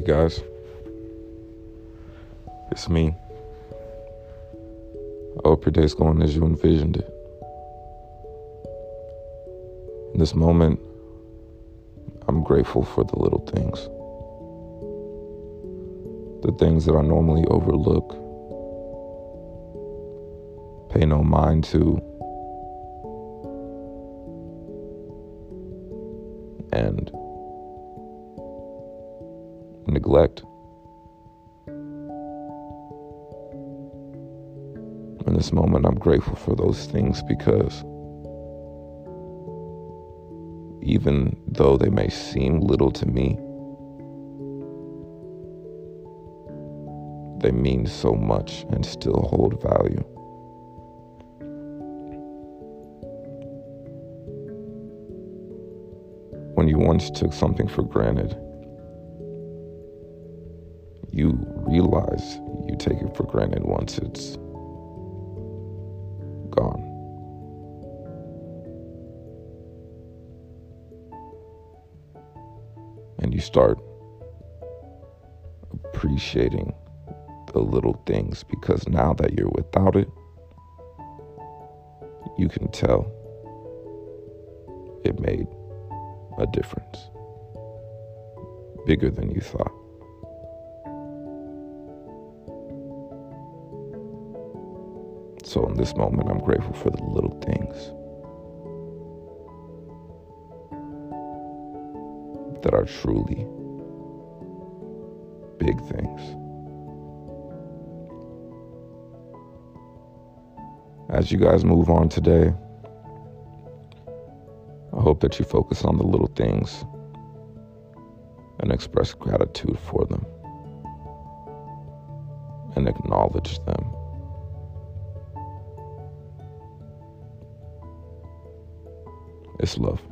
you guys. It's me. I hope your day's going as you envisioned it. In this moment, I'm grateful for the little things. The things that I normally overlook, pay no mind to, and neglect. In this moment, I'm grateful for those things because even though they may seem little to me, they mean so much and still hold value. When you once took something for granted, you realize you take it for granted once it's gone. And you start appreciating the little things because now that you're without it, you can tell it made a difference bigger than you thought. So in this moment, I'm grateful for the little things that are truly big things. As you guys move on today, I hope that you focus on the little things and express gratitude for them and acknowledge them. It's love.